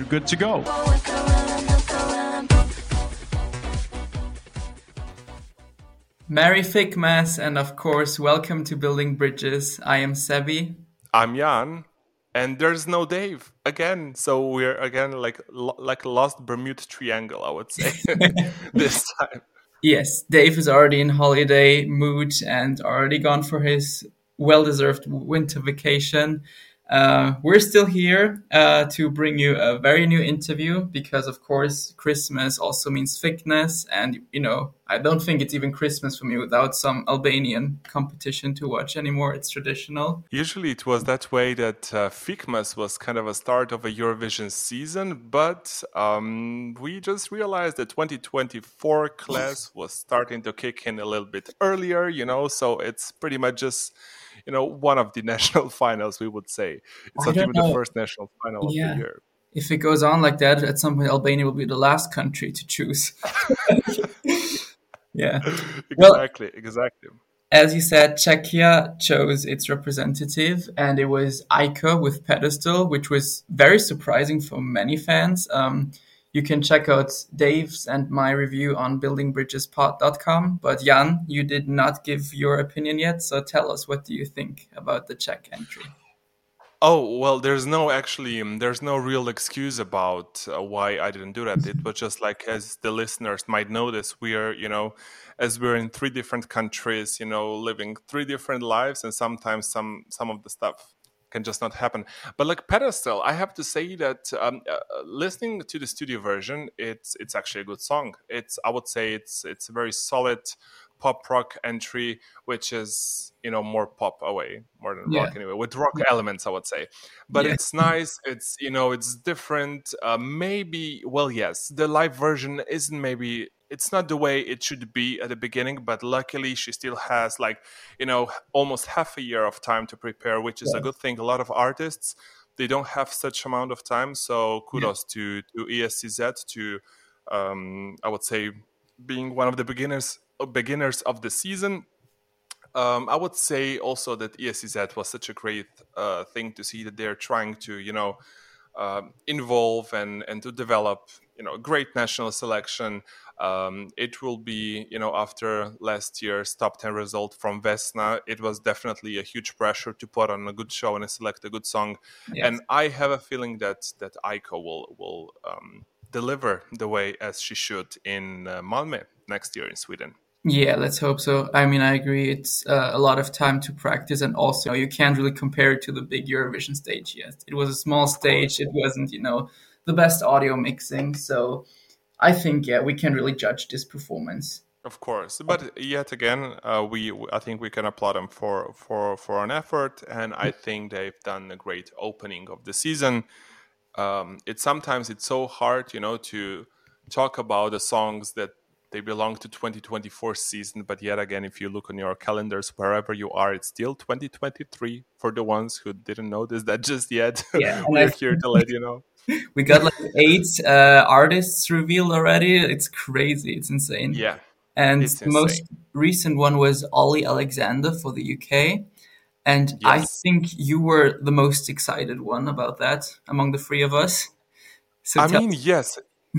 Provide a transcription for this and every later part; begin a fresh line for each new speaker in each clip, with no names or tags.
you're good to go.
Merry FiKmas, and of course, welcome to Building Bridges. I am Sebi.
I'm Jan, and there's no Dave again. So we're again like like lost Bermuda Triangle, I would say, this time.
Yes, Dave is already in holiday mood and already gone for his well-deserved winter vacation. Uh, we're still here uh, to bring you a very new interview because, of course, Christmas also means FiKmas. And, you know, I don't think it's even Christmas for me without some Albanian competition to watch anymore. It's traditional.
Usually it was that way that uh, FiKmas was kind of a start of a Eurovision season, but um, we just realized that 2024 class was starting to kick in a little bit earlier, you know, so it's pretty much just you know one of the national finals we would say it's not even know. the first national final yeah. of the year
if it goes on like that at some point albania will be the last country to choose yeah
exactly well, exactly
as you said, Czechia chose its representative, and it was Aiko with Pedestal, which was very surprising for many fans. Um, you can Czech out Dave's and my review on buildingbridgespod.com. But Jan, you did not give your opinion yet, so tell us what do you think about the check entry?
Oh well, there's no actually, um, there's no real excuse about uh, why I didn't do that. It was just like, as the listeners might notice, we are, you know, as we're in three different countries, you know, living three different lives, and sometimes some some of the stuff can just not happen. But like Pedestal, I have to say that um, uh, listening to the studio version, it's it's actually a good song. It's I would say it's it's a very solid pop rock entry, which is you know more pop away, more than yeah. rock anyway, with rock yeah. elements, I would say. But yeah. it's nice. It's you know it's different. Uh, maybe well, yes, the live version isn't maybe it's not the way it should be at the beginning but luckily she still has like you know almost half a year of time to prepare which is yeah. a good thing a lot of artists they don't have such amount of time so kudos yeah. to to ESCZ to um, I would say being one of the beginners uh, beginners of the season um, I would say also that ESCZ was such a great uh, thing to see that they're trying to you know uh, involve and and to develop you know a great national selection um, it will be, you know, after last year's top 10 result from Vesna, it was definitely a huge pressure to put on a good show and select a good song. Yes. And I have a feeling that that Aiko will will um, deliver the way as she should in uh, Malmö next year in Sweden.
Yeah, let's hope so. I mean, I agree. It's uh, a lot of time to practice, and also you can't really compare it to the big Eurovision stage yet. It was a small stage. It wasn't, you know, the best audio mixing. So I think yeah, we can really judge this performance.
Of course, but yet again, uh, we I think we can applaud them for for for an effort, and I think they've done a great opening of the season. Um, it's sometimes it's so hard, you know, to talk about the songs that they belong to 2024 season but yet again if you look on your calendars wherever you are it's still 2023 for the ones who didn't notice that just yet yeah, we're here to let you know
we got like eight uh, artists revealed already. It's crazy. It's insane.
Yeah.
And the most recent one was Olly Alexander for the UK. And yes. I think you were the most excited one about that among the three of us.
So I mean, yes.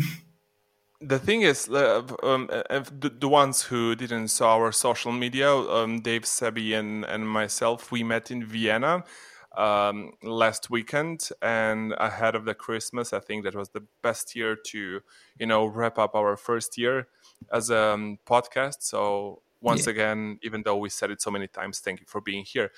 the thing is, uh, um, uh, the, the, ones who didn't saw our social media, um, Dave, Sebi, and, and myself, we met in Vienna um, last weekend and ahead of the Christmas. I think that was the best year to, you know, wrap up our first year as a um, podcast. So once yeah. again, even though we said it so many times, thank you for being here.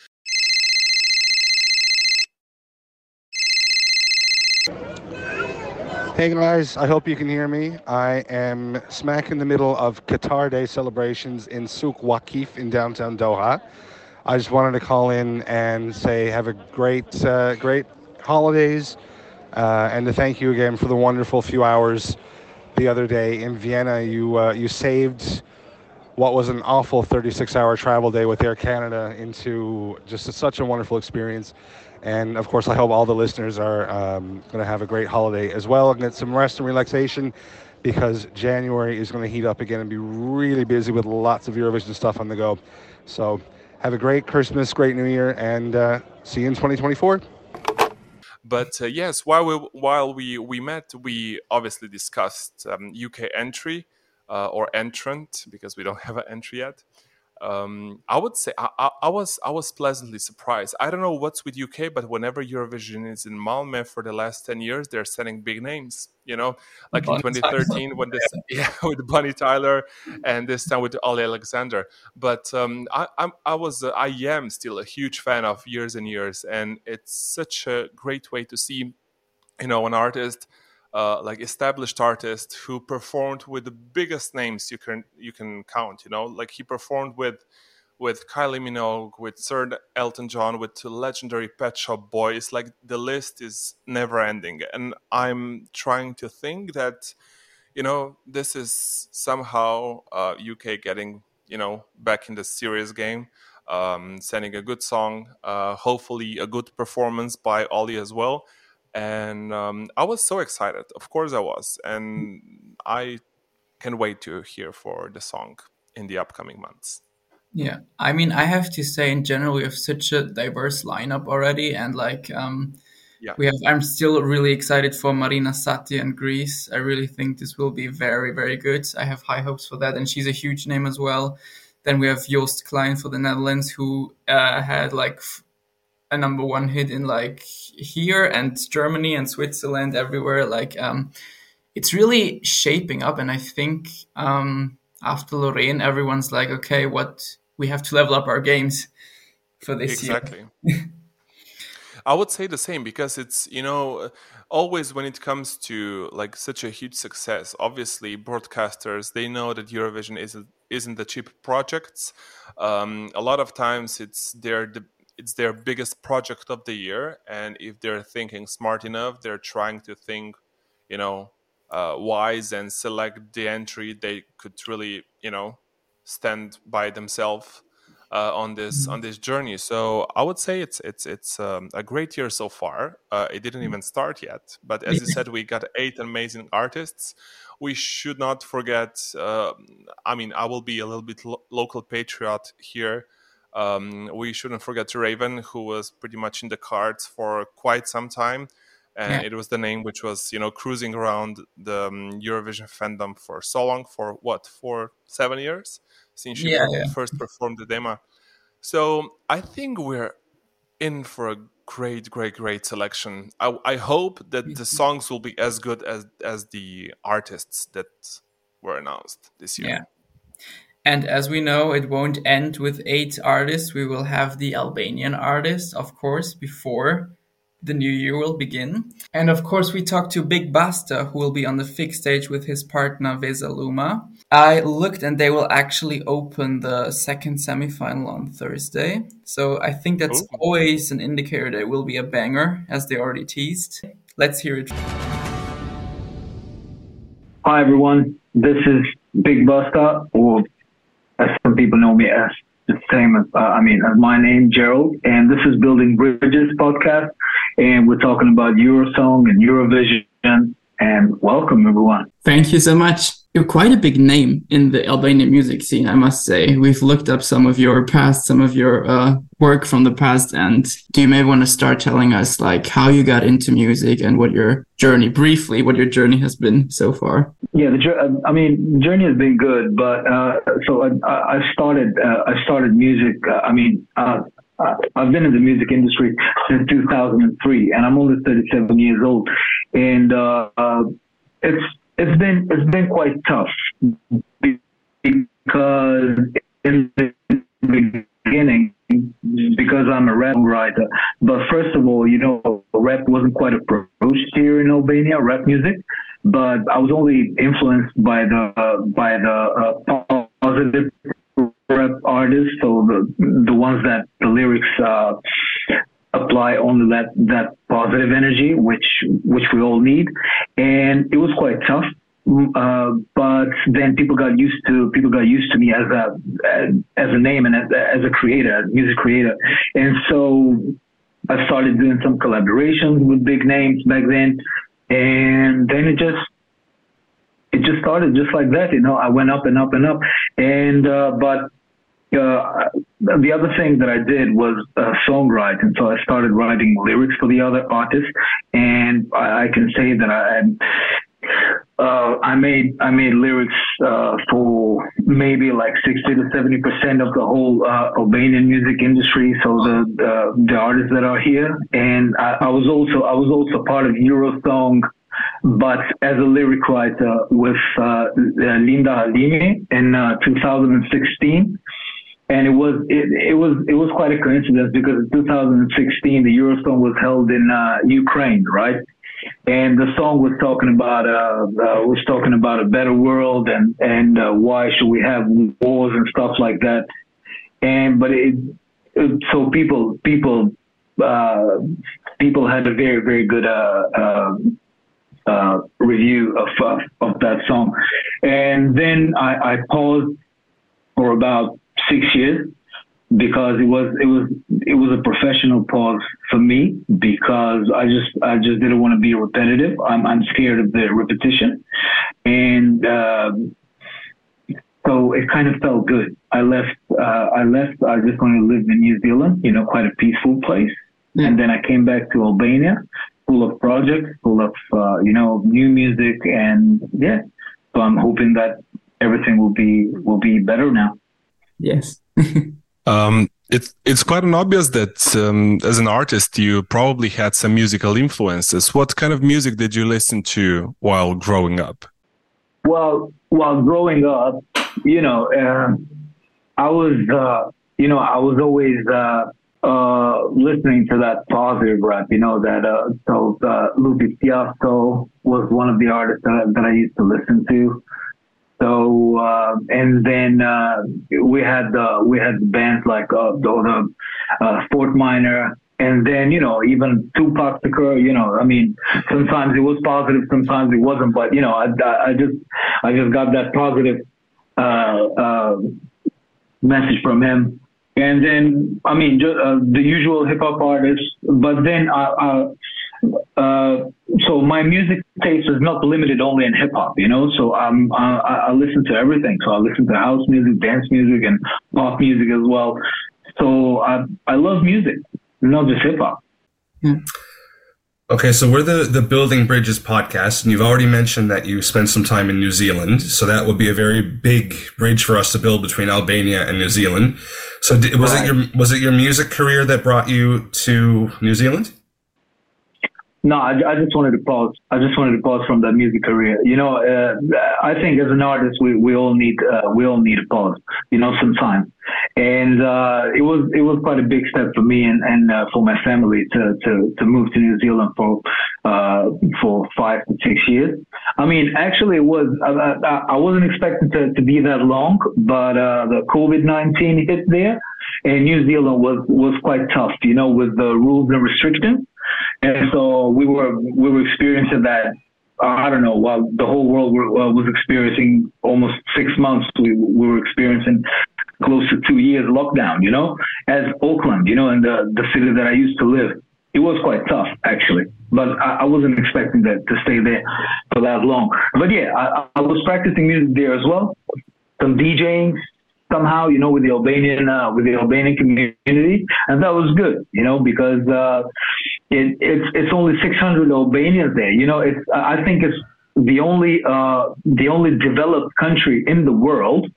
Hey guys, I hope you can hear me. I am smack in the middle of Qatar Day celebrations in Souk Waqif in downtown Doha. I just wanted to call in and say have a great, uh, great holidays, uh, and to thank you again for the wonderful few hours the other day in Vienna. You uh, you saved what was an awful 36-hour travel day with Air Canada into just a, such a wonderful experience. And of course, I hope all the listeners are um, going to have a great holiday as well and get some rest and relaxation because January is going to heat up again and be really busy with lots of Eurovision stuff on the go. So have a great Christmas, great New Year, and uh, see you in 2024.
But uh, yes, while we while we we met, we obviously discussed um, UK entry uh, or entrant because we don't have an entry yet um, I would say I, I, was I was pleasantly surprised. I don't know what's with UK, but whenever Eurovision is in Malmö for the last ten years, they're sending big names. You know, like Bonnie in 2013 Tyler. when this yeah with Bonnie Tyler, and this time with Olly Alexander. But um, I I'm, I was uh, I am still a huge fan of years and years, and it's such a great way to see, you know, an artist uh, like established artist who performed with the biggest names you can you can count. You know, like he performed with with Kylie Minogue, with Sir Elton John, with legendary Pet Shop Boys. Like the list is never ending, and I'm trying to think that you know this is somehow uh, UK getting you know back in the serious game. Um, sending a good song, uh, hopefully a good performance by Olly as well and um, I was so excited. Of course, I was, and I can wait to hear for the song in the upcoming months.
Yeah, I mean, I have to say, in general, we have such a diverse lineup already, and like, um, yeah. we have. I'm still really excited for Marina Satti and Greece. I really think this will be very, very good. I have high hopes for that, and she's a huge name as well. Then we have Joost Klein for the Netherlands, who uh, had like a number one hit in like here and Germany and Switzerland everywhere. Like um, it's really shaping up, and I think um, after Loreen, everyone's like, okay, what we have to level up our games for this year.
exactly.
year.
I would say the same because it's you know always when it comes to like such a huge success. Obviously, broadcasters they know that Eurovision isn't isn't the cheap projects. Um, a lot of times it's their it's their biggest project of the year and if they're thinking smart enough they're trying to think you know uh, wise and select the entry they could really you know stand by themselves uh, on this on this journey. So i would say it's it's it's um, a great year so far. Uh, it didn't even start yet but as you said we got eight amazing artists. We should not forget uh, i mean i will be a little bit lo- local patriot here um, we shouldn't forget Raiven, who was pretty much in the cards for quite some time. And yeah. it was the name which was, you know, cruising around the um, Eurovision fandom for so long, for what, for seven years since she yeah, yeah. first performed the demo. So I think we're in for a great, great, great selection. I, I hope that the mm-hmm. songs will be as good as as the artists that were announced this year.
Yeah. And as we know, it won't end with eight artists. We will have the Albanian artists, of course, before the new year will begin. And of course, we talked to Big Basta, who will be on the fixed stage with his partner Vesa Luma. I looked and they will actually open the second semifinal on Thursday. So I think that's Ooh. always an indicator that it will be a banger, as they already teased. Let's hear it.
Hi, everyone. This is Big Basta, or as some people know me as the same as, uh, I mean, as my name, Gerald. And this is Building Bridges podcast. And we're talking about Eurosong and Eurovision. And welcome, everyone.
Thank you so much you're quite a big name in the Albanian music scene, I must say. We've looked up some of your past, some of your uh, work from the past, and do you maybe want to start telling us like how you got into music and what your journey, briefly, what your journey has been so far?
Yeah, the I mean, journey has been good, but uh, so I, I started uh, I started music. Uh, I mean. Uh, I've been in the music industry since 2003, and I'm only 37 years old. And uh, uh, it's it's been it's been quite tough because in the beginning because I'm a rap writer. But first of all, you know, rap wasn't quite approached here in Albania, rap music. But I was only influenced by the uh, by the uh, positive rap artists, so the the ones that the lyrics uh, apply only that that positive energy, which which we all need, and it was quite tough. Uh, but then people got used to people got used to me as a as a name and as, as a creator, music creator, and so I started doing some collaborations with big names back then, and then it just it just started just like that. You know, I went up and up and up, and uh, but uh, the other thing that I did was uh, songwriting. So I started writing lyrics for the other artists, and I, I can say that I, uh, I made I made lyrics uh, for maybe like sixty to seventy percent of the whole uh, Albanian music industry. So the the artists that are here, and I, I was also I was also part of Eurosong but as a lyric writer with uh, Linda Halimi in uh, 2016 and it was it, it was it was quite a coincidence because in 2016 the Eurosong was held in uh, Ukraine, right? And the song was talking about uh, uh, was talking about a better world and and uh, why should we have wars and stuff like that. And but it, it so people people uh, people had a very very good uh, review of of that song, and then I, I paused for about six years because it was it was it was a professional pause for me because I just I just didn't want to be repetitive. I'm I'm scared of the repetition, and uh, so it kind of felt good. I left uh, I left. I just wanted to live in New Zealand, you know, quite a peaceful place, yeah. and then I came back to Albania, full of projects, full of uh, you know new music, and yeah. So I'm hoping that everything will be will be better now.
Yes.
um, it's it's quite an obvious that um, as an artist you probably had some musical influences. What kind of music did you listen to while growing up?
Well, while growing up, you know, uh, I was, uh, you know, I was always uh, uh listening to that positive rap. You know that uh, so uh, Lupe Fiasco was one of the artists that, that I used to listen to. So uh, and then uh, we had the we had bands like uh, the, the uh, Fort Minor, and then you know even Tupac Shakur. You know, I mean, sometimes it was positive, sometimes it wasn't. But you know, I, I just I just got that positive uh, uh, message from him. And then, I mean, just, the usual hip hop artists, but then I uh, so my music taste is not limited only in hip hop, you know. So um, I, I listen to everything. So I listen to house music, dance music, and pop music as well. So I I love music, not just hip hop.
Yeah. Okay, so we're the the Building Bridges podcast, and you've already mentioned that you spent some time in New Zealand. So that would be a very big bridge for us to build between Albania and New Zealand. So was right. it your was it your music career that brought you to New Zealand?
No, I, I, just wanted to pause. I just wanted to pause from that music career. You know, uh, I think as an artist, we, we all need uh, we all need a pause. You know, sometimes, and uh, it was it was quite a big step for me and and uh, for my family to to to move to New Zealand for uh, for five to six years. I mean, actually, it was I, I wasn't expecting to, to be that long, but uh, the COVID nineteen hit there, and New Zealand was was quite tough. You know, with the rules and restrictions. And so we were we were experiencing that. Uh, I don't know. While the whole world were, uh, was experiencing almost six months, we, we were experiencing close to two years lockdown. You know, as Auckland, you know, in the the city that I used to live, it was quite tough actually. But I, I wasn't expecting that to stay there for that long. But yeah, I, I was practicing music there as well. Some DJing, somehow, you know, with the Albanian uh, with the Albanian community, and that was good, you know, because uh, it, it's it's only 600 Albanians there. You know, it's I think it's the only uh, the only developed country in the world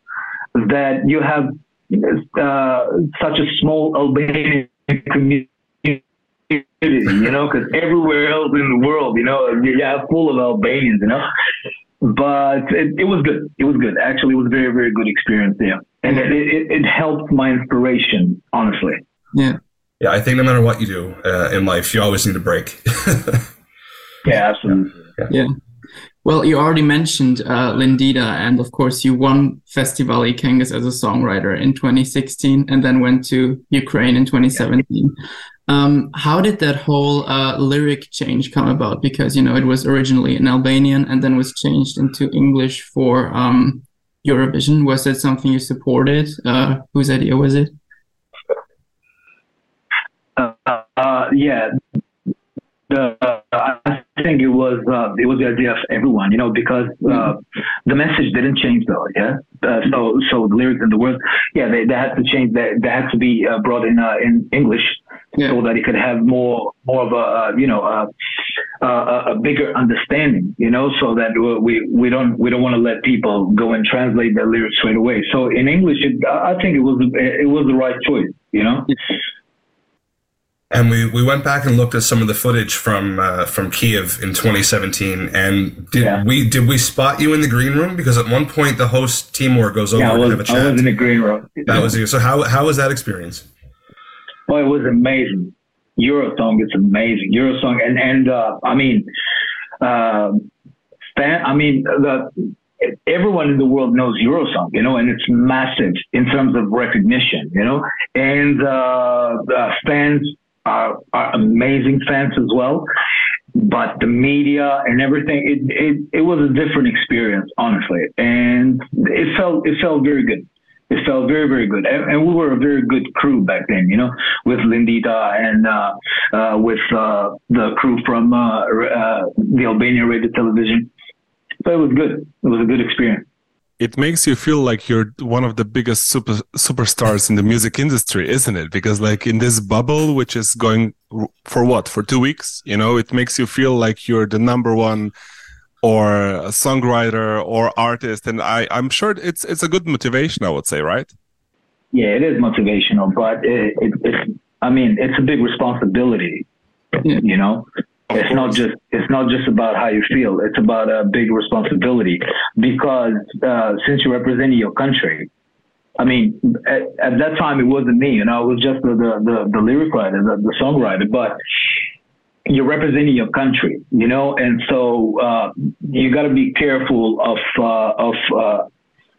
that you have uh, such a small Albanian community. You know, because everywhere else in the world, you know, you have full of Albanians. You know, but it, it was good. It was good. Actually, it was a very very good experience there, and it, it, it helped my inspiration. Honestly.
Yeah.
Yeah, I think no matter what you do uh, in life, you always need a break.
yeah, absolutely.
Yeah. yeah. Well, you already mentioned uh, Lindita, and of course, you won Festival Këngës as a songwriter in 2016, and then went to Ukraine in 2017. Yeah. Um, how did that whole uh, lyric change come about? Because you know it was originally in Albanian and then was changed into English for um, Eurovision. Was that something you supported? Uh, whose idea was it?
uh, yeah, the, uh, I think it was uh, it was the idea of everyone, you know, because uh, mm-hmm. the message didn't change though, yeah. Uh, so so the lyrics and the words, yeah, they, they had to change. They, they had to be uh, brought in uh, in English yeah. so that it could have more more of a uh, you know a, a, bigger understanding, you know, so that we we don't we don't want to let people go and translate their lyrics straight away. So in English, it, I think it was it was the right choice, you know.
And we, we went back and looked at some of the footage from uh, from Kiev in 2017. And did yeah. we did we spot you in the green room? Because at one point the host Timur goes over
yeah,
was, to have a chat.
I was in the green room.
That was you. So how how was that experience?
Oh, it was amazing. Eurosong is amazing. Eurosong and and uh, I mean, uh, fan. I mean the everyone in the world knows Eurosong, you know, and it's massive in terms of recognition, you know, and uh, uh, fans are, are amazing fans as well. But the media and everything, it, it, it was a different experience, honestly. And it felt, it felt very good. It felt very, very good. And, and we were a very good crew back then, you know, with Lindita and, uh, uh, with, uh, the crew from, uh, uh, the Albania radio television. So it was good. It was a good experience
it makes you feel like you're one of the biggest super superstars in the music industry, isn't it? Because like in this bubble, which is going for what for two weeks, you know, it makes you feel like you're the number one or a songwriter or artist, and I I'm sure it's it's a good motivation. I would say, right?
Yeah, it is motivational, but it, it, it's I mean it's a big responsibility, you know. It's not just it's not just about how you feel. It's about a big responsibility because uh, since you're representing your country, I mean, at, at, that time it wasn't me, you know, it was just the the, the, the lyric writer, the, the, songwriter, but you're representing your country, you know, and so uh, you got to be careful of uh, of uh,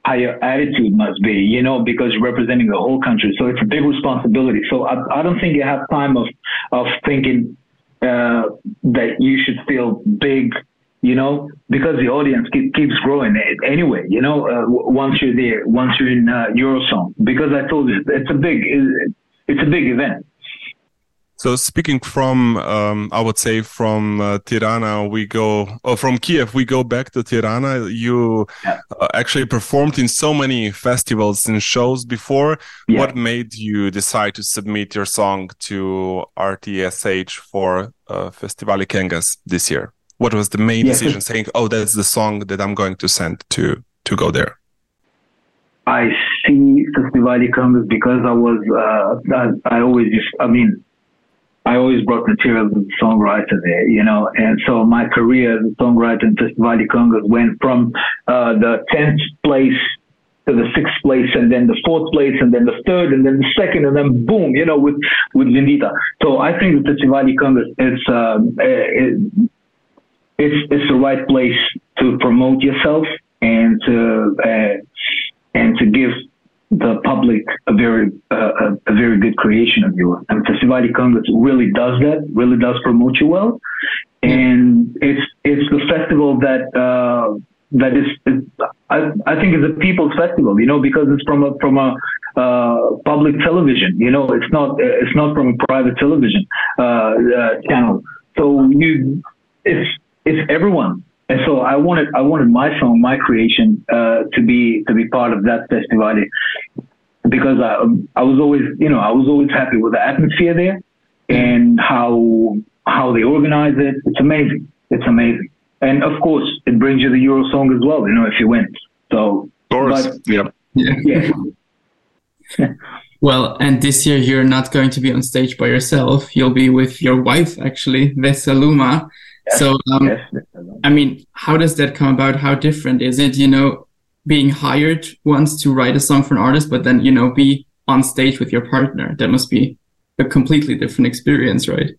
how your attitude must be, you know, because you're representing the whole country. So it's a big responsibility. So I, I don't think you have time of of thinking uh, that you should feel big, you know, because the audience keep, keeps growing anyway, you know, uh, once you're there, once you're in uh, Eurosong, because I told you, it's a big, it's a big event.
So speaking from, um, I would say from uh, Tirana, we go, or from Kiev, we go back to Tirana. You yeah. uh, actually performed in so many festivals and shows before. Yeah. What made you decide to submit your song to RTSH for uh, Festivali Këngës this year? What was the main yeah, decision saying, oh, that's the song that I'm going to send to, to go there?
I see Festivali Këngës because I was, uh, I, I always just, I mean, I always brought material as a songwriter there, you know, and so my career as a songwriter in Festivali Këngës went from uh, the 10th place to the sixth place and then the fourth place and then the third and then the second and then boom, you know, with, with Lindita. So I think the Festivali Këngës is, um, it, it's, it's the right place to promote yourself and to, uh, and to give the public a very uh, a, very good creation of yours. And Festivali Këngës really does that, really does promote you well, and it's it's the festival that uh, that is I, I think it's a people's festival, you know, because it's from a from a uh, public television, you know, it's not it's not from a private television uh, uh, channel. So you it's it's everyone and so I wanted I wanted my song, my creation, uh, to be to be part of that festival because I I was always you know I was always happy with the atmosphere there and how how they organize it. It's amazing. It's amazing. And of course, it brings you the Euro song as well. You know, if you win. So,
of course, but,
yeah, yeah. well, and this year you're not going to be on stage by yourself. You'll be with your wife, actually, So, um, yes. I mean, how does that come about? How different is it, you know, being hired once to write a song for an artist, but then, you know, be on stage with your partner? That must be a completely different experience, right?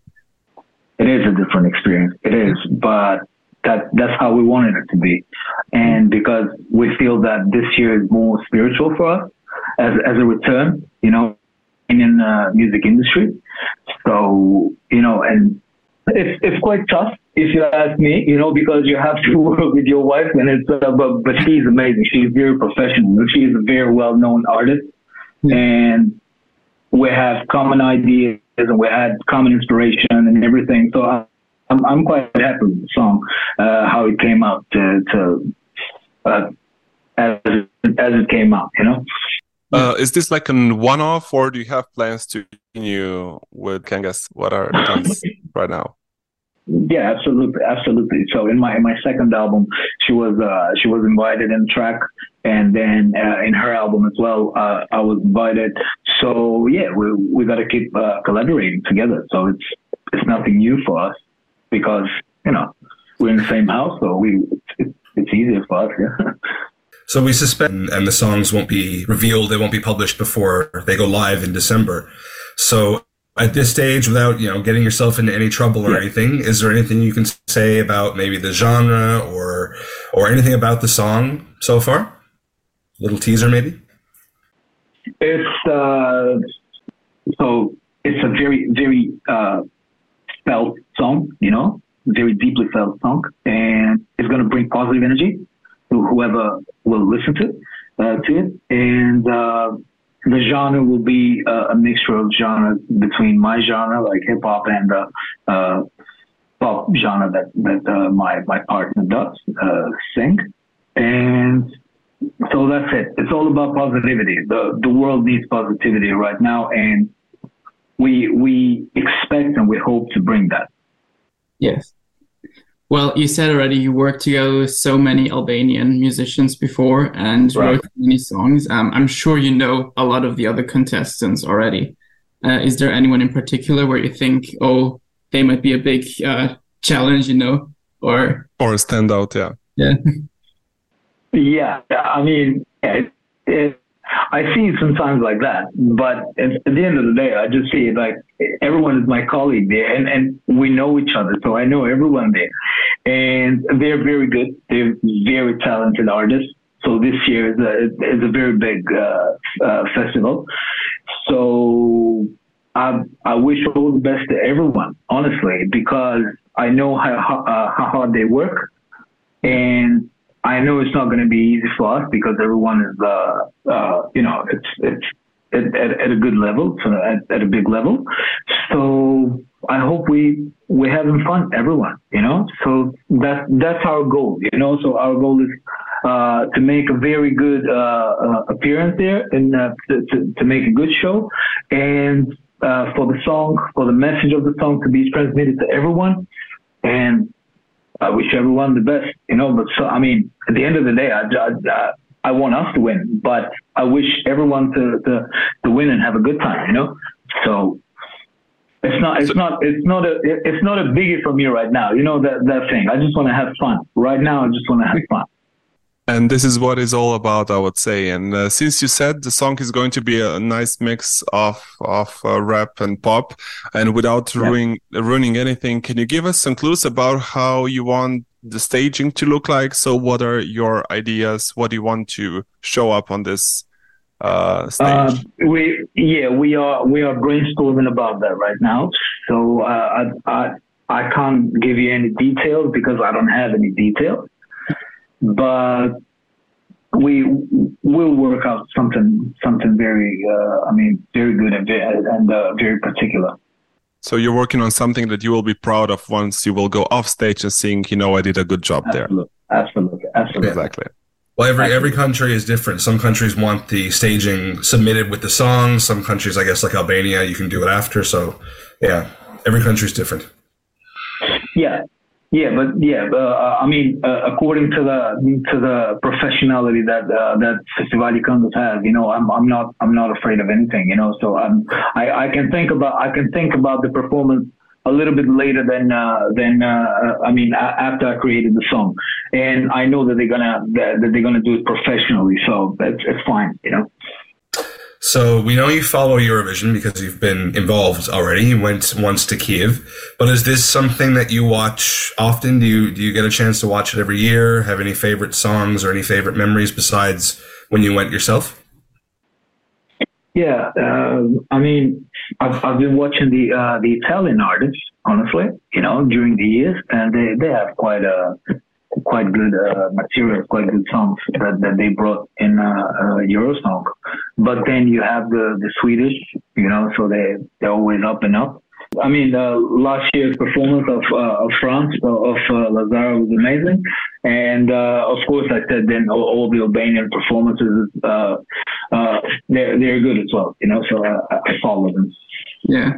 It is a different experience. It is, but that that's how we wanted it to be. And because we feel that this year is more spiritual for us as, as a return, you know, in the music industry. So, you know, and it's, it's quite tough if you ask me, you know, because you have to work with your wife, and it's uh, but but she's amazing. She's very professional. She's a very well known artist, mm-hmm. and we have common ideas and we had common inspiration and everything. So I, I'm, I'm quite happy with the song, uh, how it came out to, to uh, as, as it came out, you know?
Uh, is this like a one-off, or do you have plans to continue with Kangas? What are the plans right now?
Yeah, absolutely, absolutely. So in my in my second album, she was uh, she was invited in track, and then uh, in her album as well, uh, I was invited. So yeah, we we got to keep uh, collaborating together. So it's it's nothing new for us because you know we're in the same house, so we it's, it's easier for us. Yeah.
So we suspect, and the songs won't be revealed; they won't be published before they go live in December. So at this stage, without you know getting yourself into any trouble or yeah. anything, is there anything you can say about maybe the genre or or anything about the song so far? A little teaser, maybe.
It's uh, so it's a very very uh, felt song, you know, very deeply felt song, and it's going to bring positive energy to whoever will listen to uh, to it, and uh, the genre will be a mixture of genre between my genre, like hip hop, and the uh, pop genre that that uh, my my partner does uh, sing, and so that's it. It's all about positivity. the The world needs positivity right now, and we we expect and we hope to bring that.
Yes. Well, you said already you worked together with so many Albanian musicians before and right. wrote many songs. Um, I'm sure you know a lot of the other contestants already. Uh, is there anyone in particular where you think, oh, they might be a big uh, challenge, you know, or
or a standout? Yeah.
Yeah.
yeah. I mean, it, it, I see sometimes like that, but at, the end of the day, I just see it like everyone is my colleague there, and and we know each other, so I know everyone there, and they're very good. They're very talented artists. So this year is a is a very big uh, uh, festival. So I I wish all the best to everyone, honestly, because I know how uh, how hard they work, and I know it's not going to be easy for us because everyone is, uh, uh, you know, it's it's at, at, at, a good level, so at, at a big level. So I hope we we're having fun, everyone, you know. So that that's our goal, you know. So our goal is uh, to make a very good uh, uh, appearance there and uh, to, to, to make a good show, and for the song, for the message of the song to be transmitted to everyone, and I wish everyone the best, you know. But so, I mean, at the end of the day, I, I, I want us to win, but I wish everyone to, to, to win and have a good time, you know. So it's not, it's so, not, it's not a, it's not a biggie for me right now. You know that that thing. I just want to have fun right now. I just want to have fun
and this is what it's all about i would say. And uh, since you said the song is going to be a nice mix of of uh, rap and pop and without yeah. ruining ruining anything can you give us some clues about how you want the staging to look like? So what are your ideas? What do you want to show up on this uh, stage? Uh,
we yeah we are we are brainstorming about that right now. So uh, I, I i can't give you any details because i don't have any details but we will work out something something very uh, I mean very good and, and uh, very particular.
So you're working on something that you will be proud of once you will go off stage and seeing, you know, I did a good job
absolutely. there. Absolutely, absolutely,
exactly.
Well, every every country is different. Some countries want the staging submitted with the song. Some countries, I guess, like Albania, you can do it after. So, yeah, every country is different.
Yeah, yeah, but yeah, uh, I mean, uh, according to the to the professionality that uh, that Festivali Këngës has, you know, I'm I'm not I'm not afraid of anything, you know. So I'm I, I can think about I can think about the performance a little bit later than uh, than uh, I mean after I created the song, and I know that they're gonna that, they're gonna do it professionally, so it's it's fine, you know.
So we know you follow Eurovision because you've been involved already. You went once to Kiev, but is this something that you watch often? Do you do you get a chance to watch it every year? Have any favorite songs or any favorite memories besides when you went yourself?
Yeah, uh, I mean, I've, I've been watching the uh, the Italian artists, honestly, you know, during the years, and they, they have quite a quite good uh, material, quite good songs that, that they brought in uh, uh, Eurosong. But then you have the, the Swedish, you know, so they, they're always up and up. I mean, uh, last year's performance of uh, of France of uh, La Zarra was amazing, and uh, of course, I said then all, all the Albanian performances uh, uh, they're they're good as well. You know, so I, I follow them.
Yeah.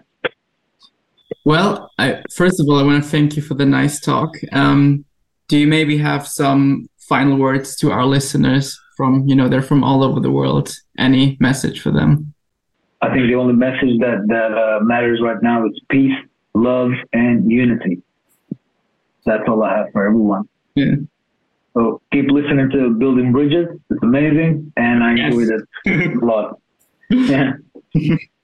Well, I, first of all, I want to thank you for the nice talk. Um, do you maybe have some final words to our listeners from you know they're from all over the world? Any message for them?
I think the only message that that uh, matters right now is peace, love, and unity. That's all I have for everyone.
Yeah.
So keep listening to Building Bridges. It's amazing, and I
Yes.
enjoyed it a lot. Yeah.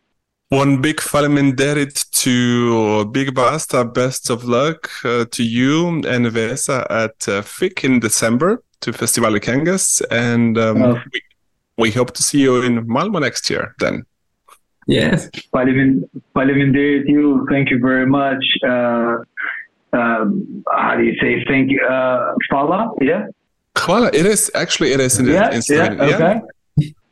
One big Faleminderit to Big Basta. Best of luck uh, to you and Vesa at uh, FiK in December to Festival Këngës. And um,
Oh.
we, we hope to see you in Malmo next year then.
Yes.
Palimin, Palimin you. Thank you very much. Uh, um, how do you say thank you? Uh, Fala, yeah?
Hvala, it is actually it is in,
Yeah,
in
yeah,
Slovenia.
okay.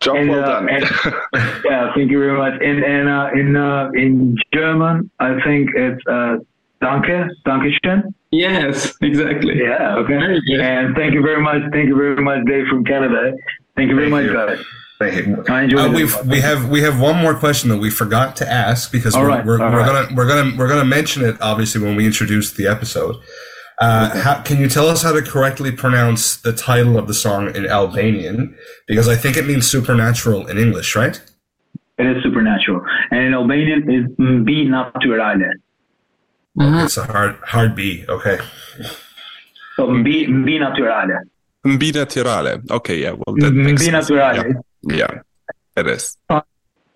Job
And,
well
uh,
done.
and- Yeah, thank you very much. And, and uh, in uh, in German, I think it's uh, Danke, Dankeschön.
Yes. Exactly.
Yeah, okay.
Very good.
And thank you very much. Thank you very much, Dave from Canada. Thank you very
Thank
much,
you.
guys.
Thank you.
I enjoyed
Uh, we've, we have we have one more question that we forgot to ask because
All
we're,
right,
we're, we're
right.
gonna we're gonna we're gonna mention it obviously when we introduce the episode. Uh, how, can you tell us how to correctly pronounce the title of the song in Albanian? Because I think it means supernatural in English, right?
It is supernatural. And in Albanian is Mbi Naturale.
Uh-huh.
It's a hard hard B. Okay.
So Mbi, Mbi Naturale.
Mbina Tirale. Okay, yeah, well, that makes
Mbi
sense.
Naturale.
Yeah, yeah, it is.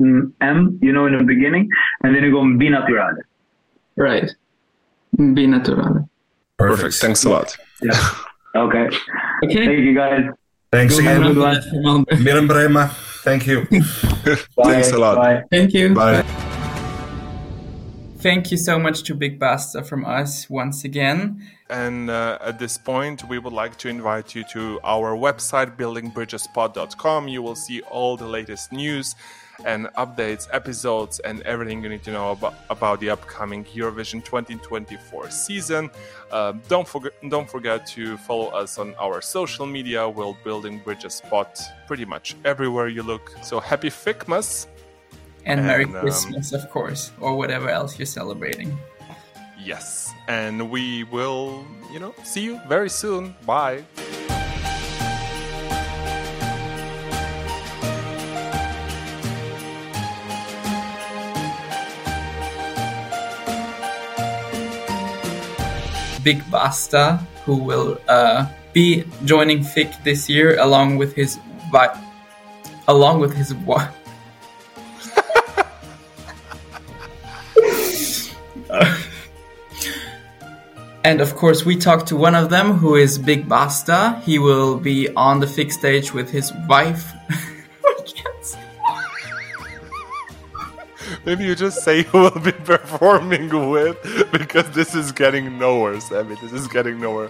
Mm, M, you know, in the beginning, and then you go Mbi Naturale.
Right. Be natural.
Perfect. Thanks a lot.
Yeah. Okay.
Okay.
Thank you, guys.
Thanks
Have
again.
good.
Miran Brema. Thank you.
Bye.
Thanks a lot.
Bye.
Thank you.
Bye.
Thank you so much to Big Basta from us once again.
And uh, at this point, we would like to invite you to our website, buildingbridgespod.com. You will see all the latest news and updates, episodes, and everything you need to know about, about the upcoming Eurovision 2024 season. Um, don't forget, don't forget to follow us on our social media. We're building Bridges Pod pretty much everywhere you look. So happy FiKmas!
And Merry
um,
Christmas, of course, or whatever else you're celebrating.
Yes, and we will, you know, see you very soon. Bye.
Big Basta, who will uh, be joining FiK this year along with his vi- along with his wife. And of course, we talked to one of them who is Big Basta. He will be on the FiK stage with his wife.
Maybe you just say who will be performing with because this is getting nowhere, Sammy. This is getting nowhere.